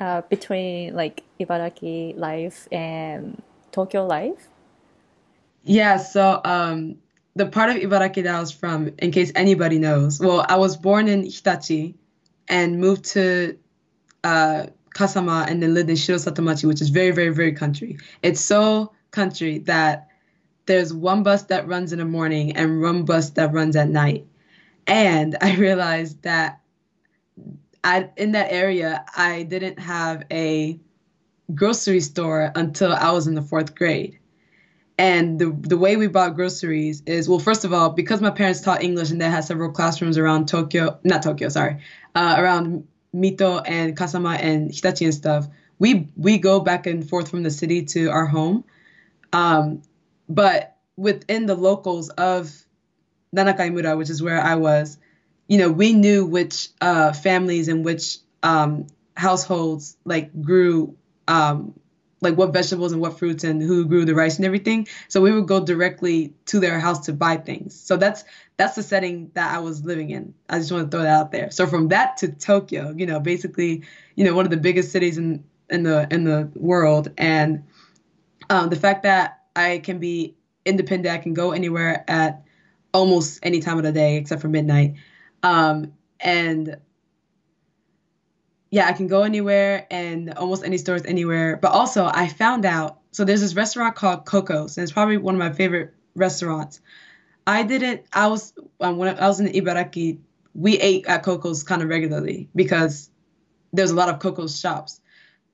uh, between like Ibaraki life and Tokyo life?
Yeah, so um, the part of Ibaraki that I was from, in case anybody knows, well, I was born in Hitachi and moved to uh, Kasama and then lived in Shirosatomachi, which is very, very, very country. It's so country that there's one bus that runs in the morning and one bus that runs at night. And I realized that I in that area I didn't have a grocery store until I was in the fourth grade. And the the way we bought groceries is well, first of all, because my parents taught English and they had several classrooms around Tokyo, not Tokyo, sorry, uh, around Mito and Kasama and Hitachi and stuff. We we go back and forth from the city to our home, um, but within the locals of Nanakaimura, which is where I was, you know, we knew which uh, families and which um, households like grew um, like what vegetables and what fruits and who grew the rice and everything. So we would go directly to their house to buy things. So that's that's the setting that I was living in. I just want to throw that out there. So from that to Tokyo, you know, basically, you know, one of the biggest cities in in the in the world, and um, the fact that I can be independent, I can go anywhere at almost any time of the day except for midnight. Um, and yeah, I can go anywhere and almost any stores anywhere. But also, I found out so there's this restaurant called Coco's, and it's probably one of my favorite restaurants. I didn't. I was um, when I was in Ibaraki. We ate at Coco's kind of regularly because there's a lot of Coco's shops.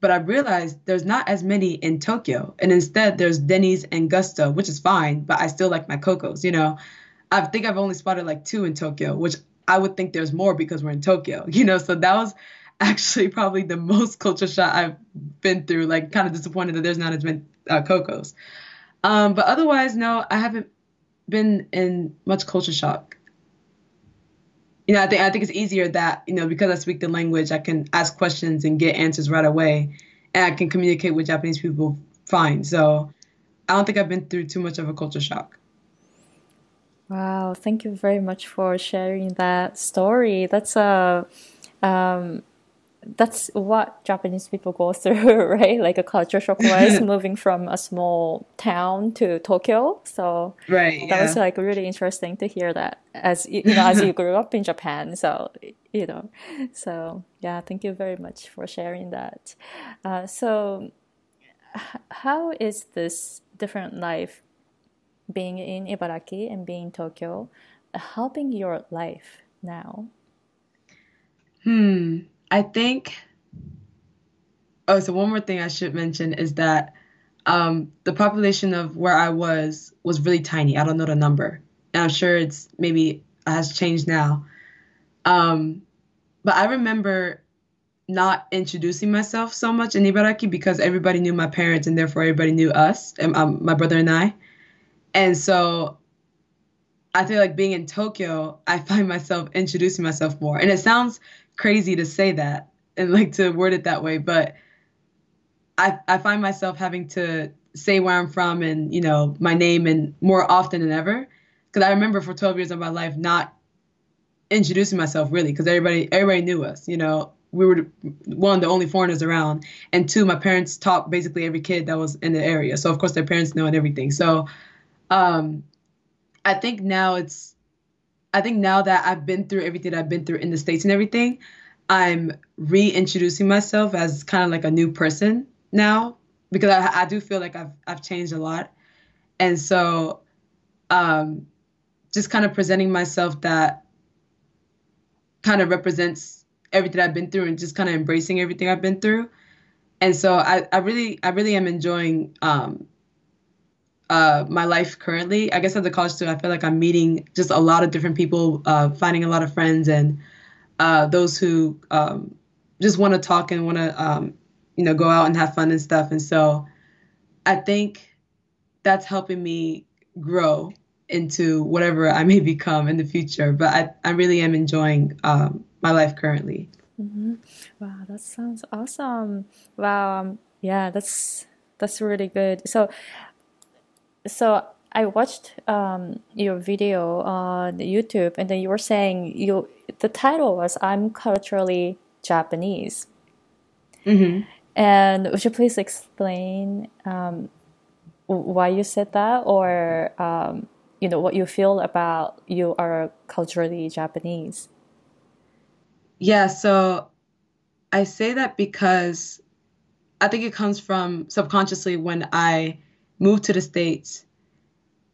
But I realized there's not as many in Tokyo, and instead there's Denny's and Gusto, which is fine. But I still like my Coco's. You know, I think I've only spotted like two in Tokyo, which I would think there's more because we're in Tokyo, you know. So that was actually probably the most culture shock I've been through. Like, kind of disappointed that there's not as many uh, Cocos. Um, but otherwise, no, I haven't been in much culture shock. You know, I think I think it's easier that you know because I speak the language, I can ask questions and get answers right away, and I can communicate with Japanese people fine. So I don't think I've been through too much of a culture shock.
Wow, thank you very much for sharing that story. That's a, um, that's what Japanese people go through, right? Like a culture shock wise, moving from a small town to Tokyo. So
right,
that
yeah.
was like really interesting to hear that as you know as you grew up in Japan. So you know, so yeah, thank you very much for sharing that. Uh, so how is this different life being in Ibaraki and being in Tokyo helping your life now?
Hmm. I think. Oh, so one more thing I should mention is that um, the population of where I was was really tiny. I don't know the number, and I'm sure it's maybe has changed now. Um, but I remember not introducing myself so much in Ibaraki because everybody knew my parents and therefore everybody knew us, and um, my brother and I. And so I feel like being in Tokyo, I find myself introducing myself more. And it sounds crazy to say that and like to word it that way, but I I find myself having to say where I'm from and you know my name and more often than ever. Because I remember for 12 years of my life not introducing myself really because everybody everybody knew us you know. We were one the only foreigners around. And two my parents taught basically every kid that was in the area. So of course their parents know and everything. So um I think now it's I think now that I've been through everything I've been through in the States and everything, I'm reintroducing myself as kind of like a new person now because I, I do feel like I've I've changed a lot. And so um just kind of presenting myself that kind of represents everything I've been through and just kind of embracing everything I've been through. And so I, I really I really am enjoying um uh, my life currently. I guess as a college student, I feel like I'm meeting just a lot of different people, uh, finding a lot of friends, and uh, those who um, just want to talk and want to, um, you know, go out and have fun and stuff. And so, I think that's helping me grow into whatever I may become in the future. But I, I really am enjoying um, my life currently.
Mm-hmm. Wow, that sounds awesome. Wow, um, yeah, that's that's really good. So so I watched um, your video on YouTube, and then you were saying you the title was "I'm culturally Japanese."
Mm-hmm.
And would you please explain um, why you said that, or um, you know what you feel about you are culturally Japanese?
Yeah, so I say that because I think it comes from subconsciously when I moved to the states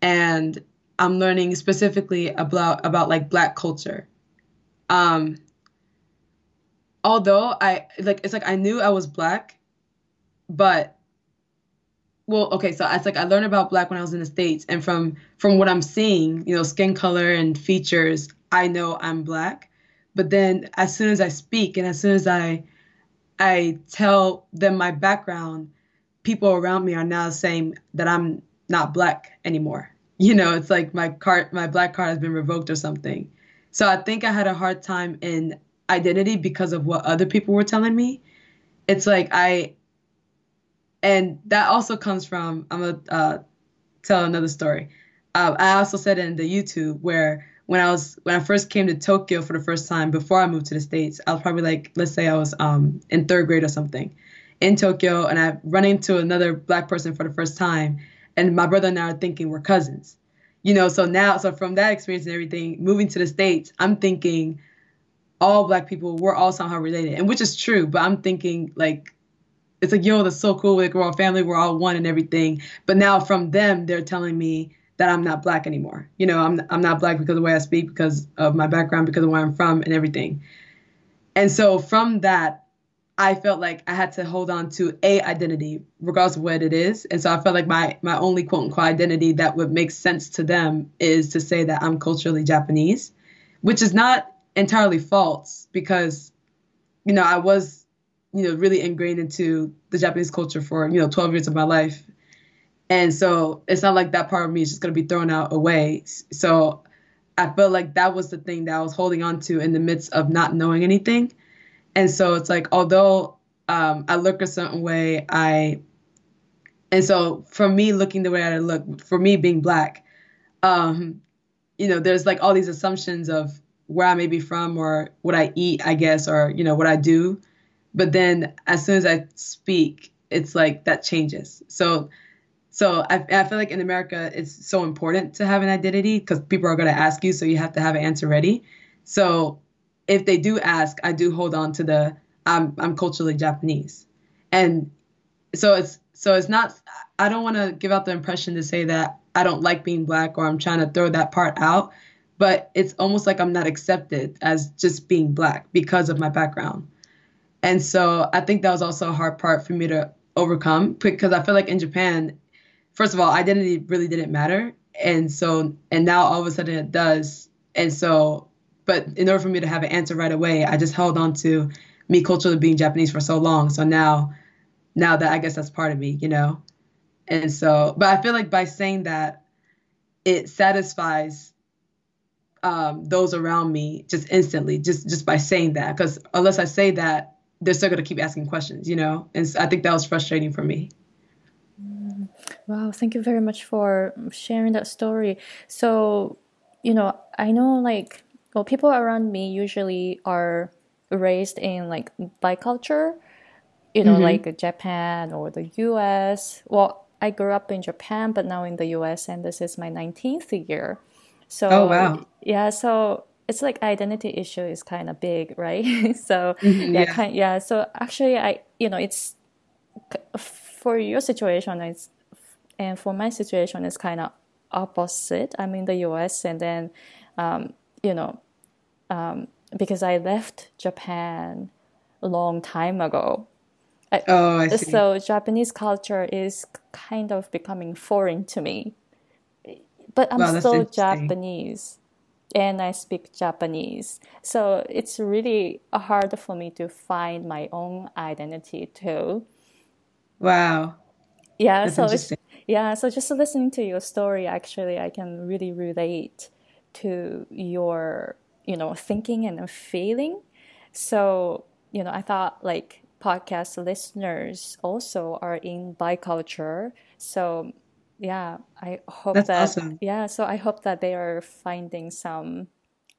and i'm learning specifically about about like black culture. Um although i like it's like i knew i was black but well okay so it's like i learned about black when i was in the states and from from what i'm seeing you know skin color and features i know i'm black. But then as soon as i speak and as soon as i i tell them my background people around me are now saying that I'm not black anymore. You know, it's like my card, my black card has been revoked or something. So I think I had a hard time in identity because of what other people were telling me. It's like I, and that also comes from I'm gonna uh, tell another story. Uh, I also said in the YouTube where when I was when I first came to Tokyo for the first time before I moved to the states, I was probably like let's say I was um, in third grade or something in Tokyo and I run into another black person for the first time and my brother and I are thinking we're cousins. You know, so now so from that experience and everything, moving to the States, I'm thinking all black people, we're all somehow related. And which is true, but I'm thinking like it's like, yo, that's so cool. Like we're all family, we're all one and everything. But now from them, they're telling me that I'm not black anymore. You know, I'm I'm not black because of the way I speak, because of my background, because of where I'm from and everything. And so from that, I felt like I had to hold on to a identity, regardless of what it is. And so I felt like my my only quote unquote identity that would make sense to them is to say that I'm culturally Japanese, which is not entirely false because, you know, I was, you know, really ingrained into the Japanese culture for, you know, 12 years of my life. And so it's not like that part of me is just gonna be thrown out away. So I felt like that was the thing that I was holding on to in the midst of not knowing anything and so it's like although um, I look a certain way, I and so for me looking the way I look, for me being black, um, you know, there's like all these assumptions of where I may be from or what I eat, I guess, or you know what I do, but then as soon as I speak, it's like that changes. So so I, I feel like in America, it's so important to have an identity because people are going to ask you, so you have to have an answer ready. So if they do ask, I do hold on to the I'm I'm culturally Japanese, and so it's so it's not. I don't want to give out the impression to say that I don't like being black or I'm trying to throw that part out, but it's almost like I'm not accepted as just being black because of my background. And so I think that was also a hard part for me to overcome because I feel like in Japan, first of all, identity really didn't matter. And so, and now all of a sudden it does. And so, but in order for me to have an answer right away, I just held on to me culturally being Japanese for so long. So now, now that I guess that's part of me, you know? And so, but I feel like by saying that, it satisfies um, those around me just instantly, just just by saying that. Because unless I say that, they're still gonna keep asking questions, you know. And so I think that was frustrating for me.
Mm. Wow, thank you very much for sharing that story. So, you know, I know like well, people around me usually are raised in like biculture, you know, mm-hmm. like Japan or the US. Well, I grew up in Japan, but now in the US, and this is my 19th year. So,
oh, wow.
Yeah, so it's like identity issue is kind of big, right? so, mm-hmm, yeah, yeah. Kind, yeah. So, actually, I, you know, it's for your situation, it's, and for my situation, it's kind of opposite. I'm in the US, and then, um, you know, um, because I left Japan a long time ago.
oh, I see.
So Japanese culture is kind of becoming foreign to me. But I'm wow, still Japanese and I speak Japanese. So it's really hard for me to find my own identity too.
Wow.
Yeah, that's so yeah, so just listening to your story actually I can really relate to your you know thinking and feeling. So you know i thought like podcast listeners also are in biculture. So yeah i hope
That's
that
awesome.
yeah so i hope that they are finding some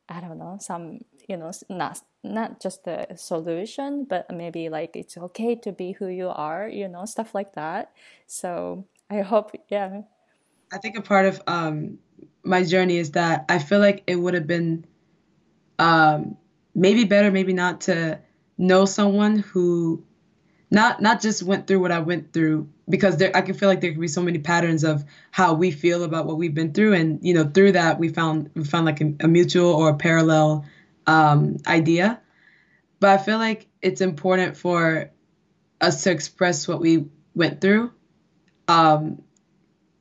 i don't know some you know not not just the solution but maybe like it's okay to be who you are you know stuff like that. So i hope yeah.
I think a part of um my journey is that i feel like it would have been um, maybe better, maybe not to know someone who not not just went through what I went through because there I can feel like there could be so many patterns of how we feel about what we've been through. And you know through that we found we found like a, a mutual or a parallel um, idea. But I feel like it's important for us to express what we went through. Um,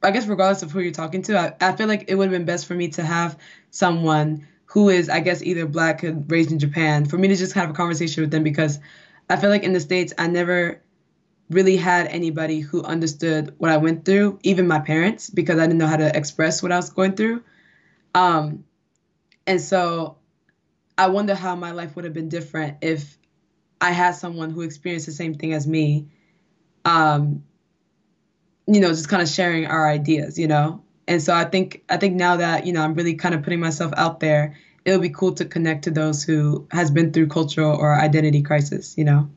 I guess regardless of who you're talking to I, I feel like it would have been best for me to have someone who is, I guess, either black raised in Japan, for me to just have a conversation with them because I feel like in the States, I never really had anybody who understood what I went through, even my parents, because I didn't know how to express what I was going through. Um, and so I wonder how my life would have been different if I had someone who experienced the same thing as me. Um, you know, just kind of sharing our ideas, you know and so I think I think now that you know I'm really kind of putting myself out there, it'll be cool to connect to those who has been through cultural or identity crisis. You know.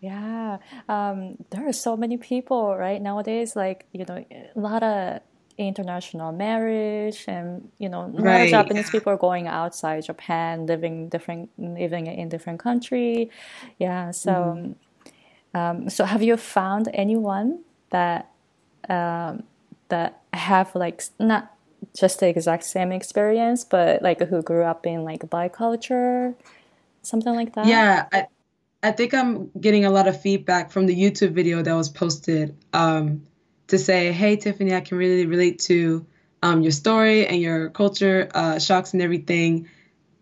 Yeah, um, there are so many people right nowadays. Like you know, a lot of international marriage, and you know, a lot right. of Japanese people are going outside Japan, living different, living in different country. Yeah. So, mm-hmm. um, so have you found anyone that um, that have like not just the exact same experience, but like who grew up in like bi culture, something like that.
Yeah, I, I think I'm getting a lot of feedback from the YouTube video that was posted um, to say, "Hey, Tiffany, I can really relate to um, your story and your culture uh, shocks and everything."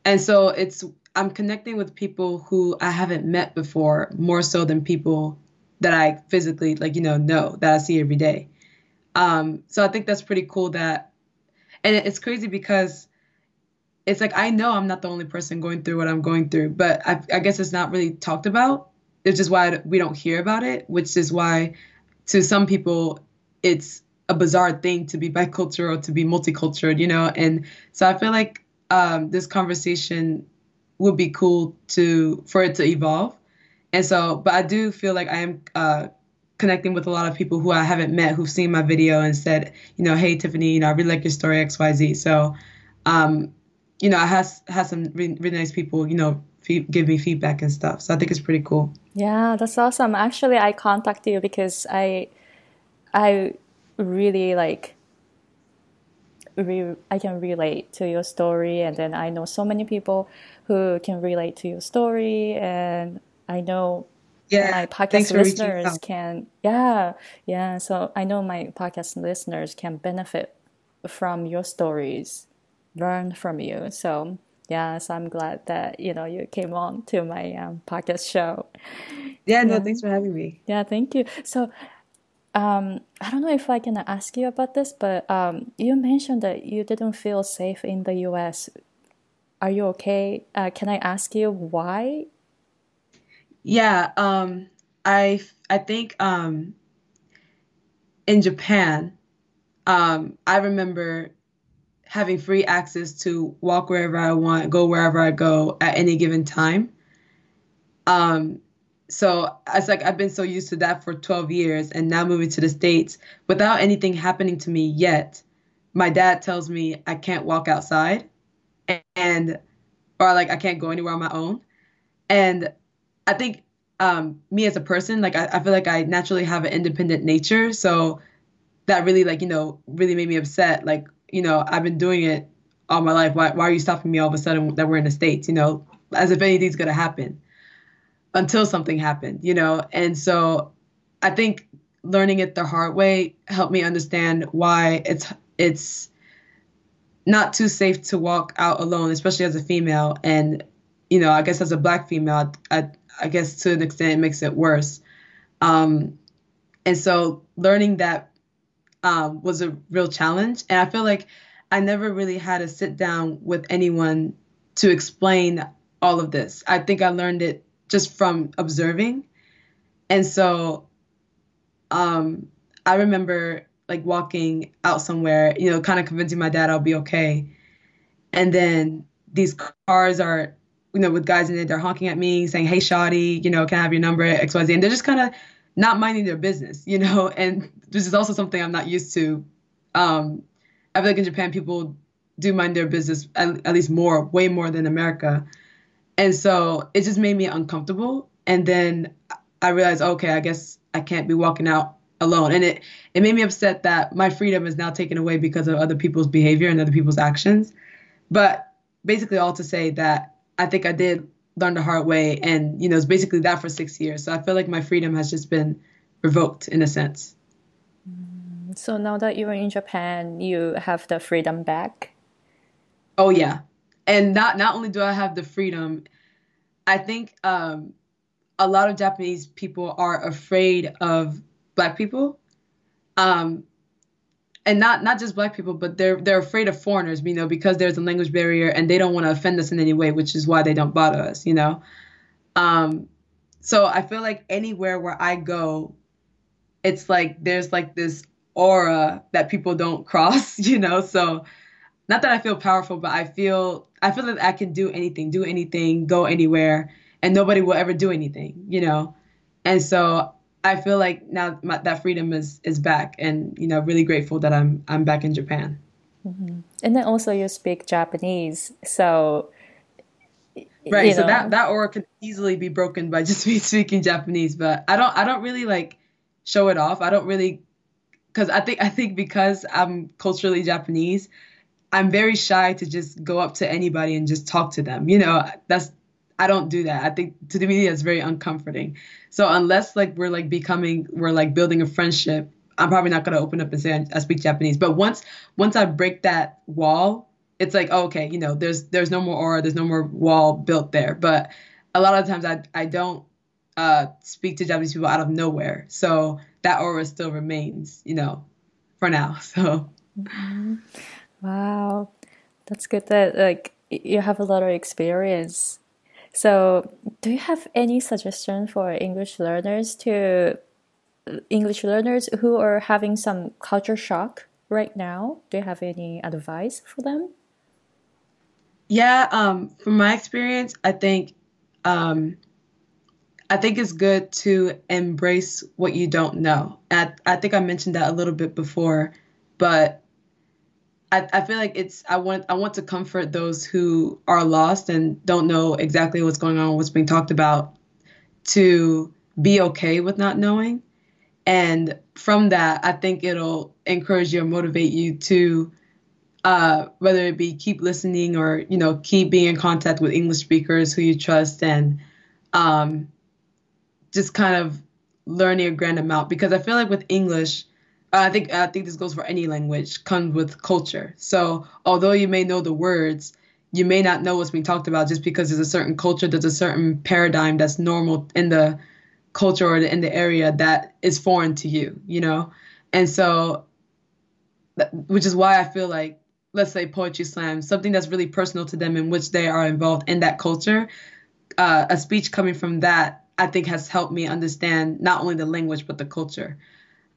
And so it's I'm connecting with people who I haven't met before more so than people that I physically like you know know that I see every day. Um, so I think that's pretty cool that, and it's crazy because it's like I know I'm not the only person going through what I'm going through, but I, I guess it's not really talked about. It's just why we don't hear about it, which is why to some people it's a bizarre thing to be bicultural to be multicultural, you know. And so I feel like um, this conversation would be cool to for it to evolve And so, but I do feel like I am uh, connecting with a lot of people who I haven't met who've seen my video and said, you know, hey Tiffany, you know, I really like your story X Y Z. So, um, you know, I has had some really, really nice people, you know, give me feedback and stuff. So I think it's pretty cool.
Yeah, that's awesome. Actually, I contact you because I, I really like. Re- I can relate to your story, and then I know so many people who can relate to your story, and I know
yeah,
my podcast listeners can yeah yeah so i know my podcast listeners can benefit from your stories learn from you so yeah so i'm glad that you know you came on to my um, podcast show
yeah no yeah. thanks for having me
yeah thank you so um, I don't know if I can ask you about this, but um, you mentioned that you didn't feel safe in the U.S. Are you okay? Uh, can I ask you why
yeah, um, I I think um, in Japan, um, I remember having free access to walk wherever I want, go wherever I go at any given time. Um, so it's like I've been so used to that for 12 years, and now moving to the states without anything happening to me yet. My dad tells me I can't walk outside, and or like I can't go anywhere on my own, and I think um, me as a person, like I, I feel like I naturally have an independent nature. So that really like, you know, really made me upset. Like, you know, I've been doing it all my life. Why, why are you stopping me all of a sudden that we're in the States, you know, as if anything's to happen until something happened, you know? And so I think learning it the hard way helped me understand why it's, it's not too safe to walk out alone, especially as a female. And, you know, I guess as a black female, I, I guess to an extent it makes it worse. Um, and so learning that um, was a real challenge. And I feel like I never really had to sit down with anyone to explain all of this. I think I learned it just from observing. And so um, I remember like walking out somewhere, you know, kind of convincing my dad I'll be okay. And then these cars are you know, with guys in it, they're honking at me, saying, "Hey, Shotty, you know, can I have your number?" X, Y, Z, and they're just kind of not minding their business, you know. And this is also something I'm not used to. Um, I feel like in Japan, people do mind their business at, at least more, way more than America, and so it just made me uncomfortable. And then I realized, okay, I guess I can't be walking out alone, and it it made me upset that my freedom is now taken away because of other people's behavior and other people's actions. But basically, all to say that I think I did learn the hard way, and you know, it's basically that for six years. So I feel like my freedom has just been revoked in a sense.
Mm, so now that you're in Japan, you have the freedom back.
Oh yeah, and not not only do I have the freedom, I think um, a lot of Japanese people are afraid of Black people. Um, and not not just black people, but they're they're afraid of foreigners, you know, because there's a language barrier and they don't want to offend us in any way, which is why they don't bother us, you know. Um, so I feel like anywhere where I go, it's like there's like this aura that people don't cross, you know. So not that I feel powerful, but I feel I feel that I can do anything, do anything, go anywhere, and nobody will ever do anything, you know. And so I feel like now my, that freedom is is back, and you know, really grateful that I'm I'm back in Japan.
Mm-hmm. And then also you speak Japanese, so
right. You know. So that that aura could easily be broken by just me speaking Japanese, but I don't I don't really like show it off. I don't really because I think I think because I'm culturally Japanese, I'm very shy to just go up to anybody and just talk to them. You know, that's I don't do that. I think to me that's very uncomforting. So unless like we're like becoming we're like building a friendship, I'm probably not gonna open up and say I, speak Japanese. But once once I break that wall, it's like oh, okay, you know, there's there's no more aura, there's no more wall built there. But a lot of times I I don't uh, speak to Japanese people out of nowhere, so that aura still remains, you know, for now. So.
Mm-hmm. Wow, that's good that like you have a lot of experience so, do you have any suggestion for English learners to English learners who are having some culture shock right now? Do you have any advice for them?
Yeah, um, from my experience, I think um, I think it's good to embrace what you don't know. I, I think I mentioned that a little bit before, but I, I feel like it's I want I want to comfort those who are lost and don't know exactly what's going on, what's being talked about, to be okay with not knowing. And from that, I think it'll encourage you or motivate you to uh, whether it be keep listening or you know keep being in contact with English speakers who you trust and um, just kind of learning a grand amount because I feel like with English, I think I think this goes for any language comes with culture. So although you may know the words, you may not know what's being talked about just because there's a certain culture, there's a certain paradigm that's normal in the culture or in the area that is foreign to you, you know, and so which is why I feel like let's say poetry slam, something that's really personal to them in which they are involved in that culture, uh, a speech coming from that, I think has helped me understand not only the language but the culture.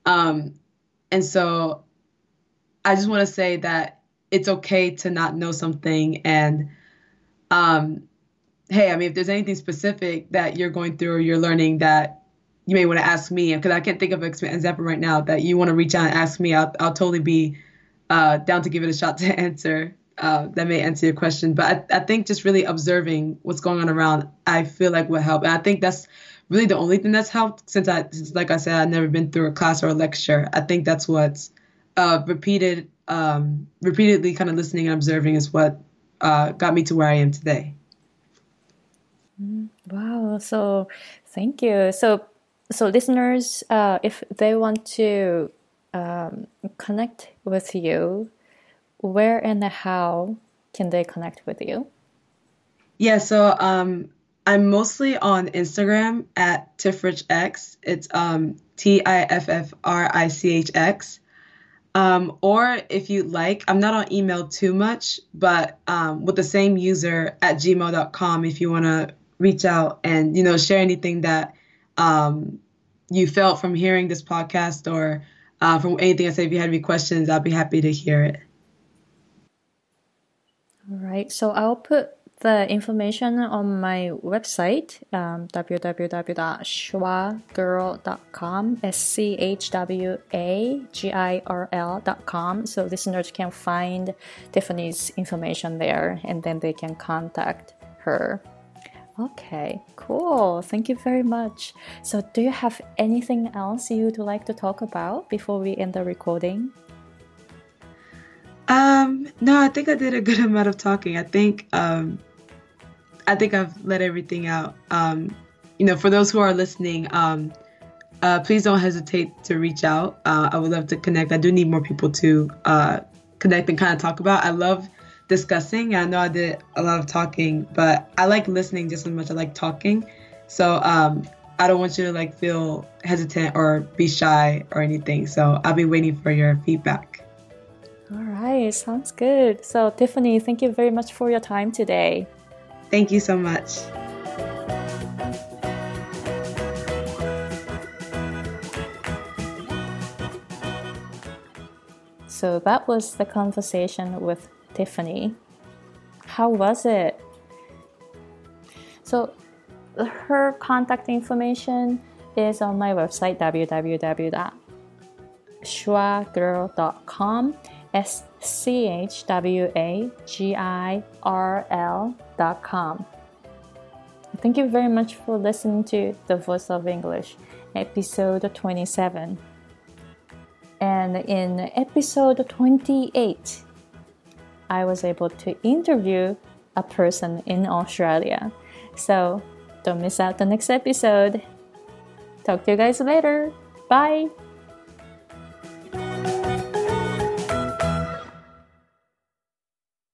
Um, and so I just want to say that it's okay to not know something and um, hey, I mean, if there's anything specific that you're going through or you're learning that you may want to ask me, because I can't think of an example right now that you want to reach out and ask me, I'll, I'll totally be uh, down to give it a shot to answer. Uh, that may answer your question, but I, I think just really observing what's going on around, I feel like will help. And I think that's really the only thing that's helped since I, since, like I said, I've never been through a class or a lecture. I think that's what's uh, repeated, um, repeatedly kind of listening and observing is what uh, got me to where I am today.
Mm, wow. So thank you. So, so listeners, uh, if they want to um, connect with you, where and how can they connect with you?
Yeah, so um, I'm mostly on Instagram at TiffRichX. It's um, T I F F R I C H X. Um, or if you like, I'm not on email too much, but um, with the same user at gmail.com if you want to reach out and you know share anything that um, you felt from hearing this podcast or uh, from anything I say. If you had any questions, I'll be happy to hear it.
All right. So I'll put the information on my website, um, www.schwagirl.com, S C H W A G I R L.com. So listeners can find Tiffany's information there and then they can contact her. Okay, cool. Thank you very much. So, do you have anything else you'd like to talk about before we end the recording?
Um, no, I think I did a good amount of talking. I think um, I think I've let everything out. Um, you know, for those who are listening, um, uh, please don't hesitate to reach out. Uh, I would love to connect. I do need more people to uh, connect and kind of talk about. I love discussing. I know I did a lot of talking, but I like listening just as much as I like talking. So um, I don't want you to like feel hesitant or be shy or anything. So I'll be waiting for your feedback.
All right, sounds good. So Tiffany, thank you very much for your time today.
Thank you so much.
So that was the conversation with Tiffany. How was it? So, her contact information is on my website www.schwagirl.com S C H W A G I R L.com. Thank you very much for listening to The Voice of English, episode 27. And in episode 28, I was able to interview a person in Australia. So don't miss out the next episode. Talk to you guys later. Bye.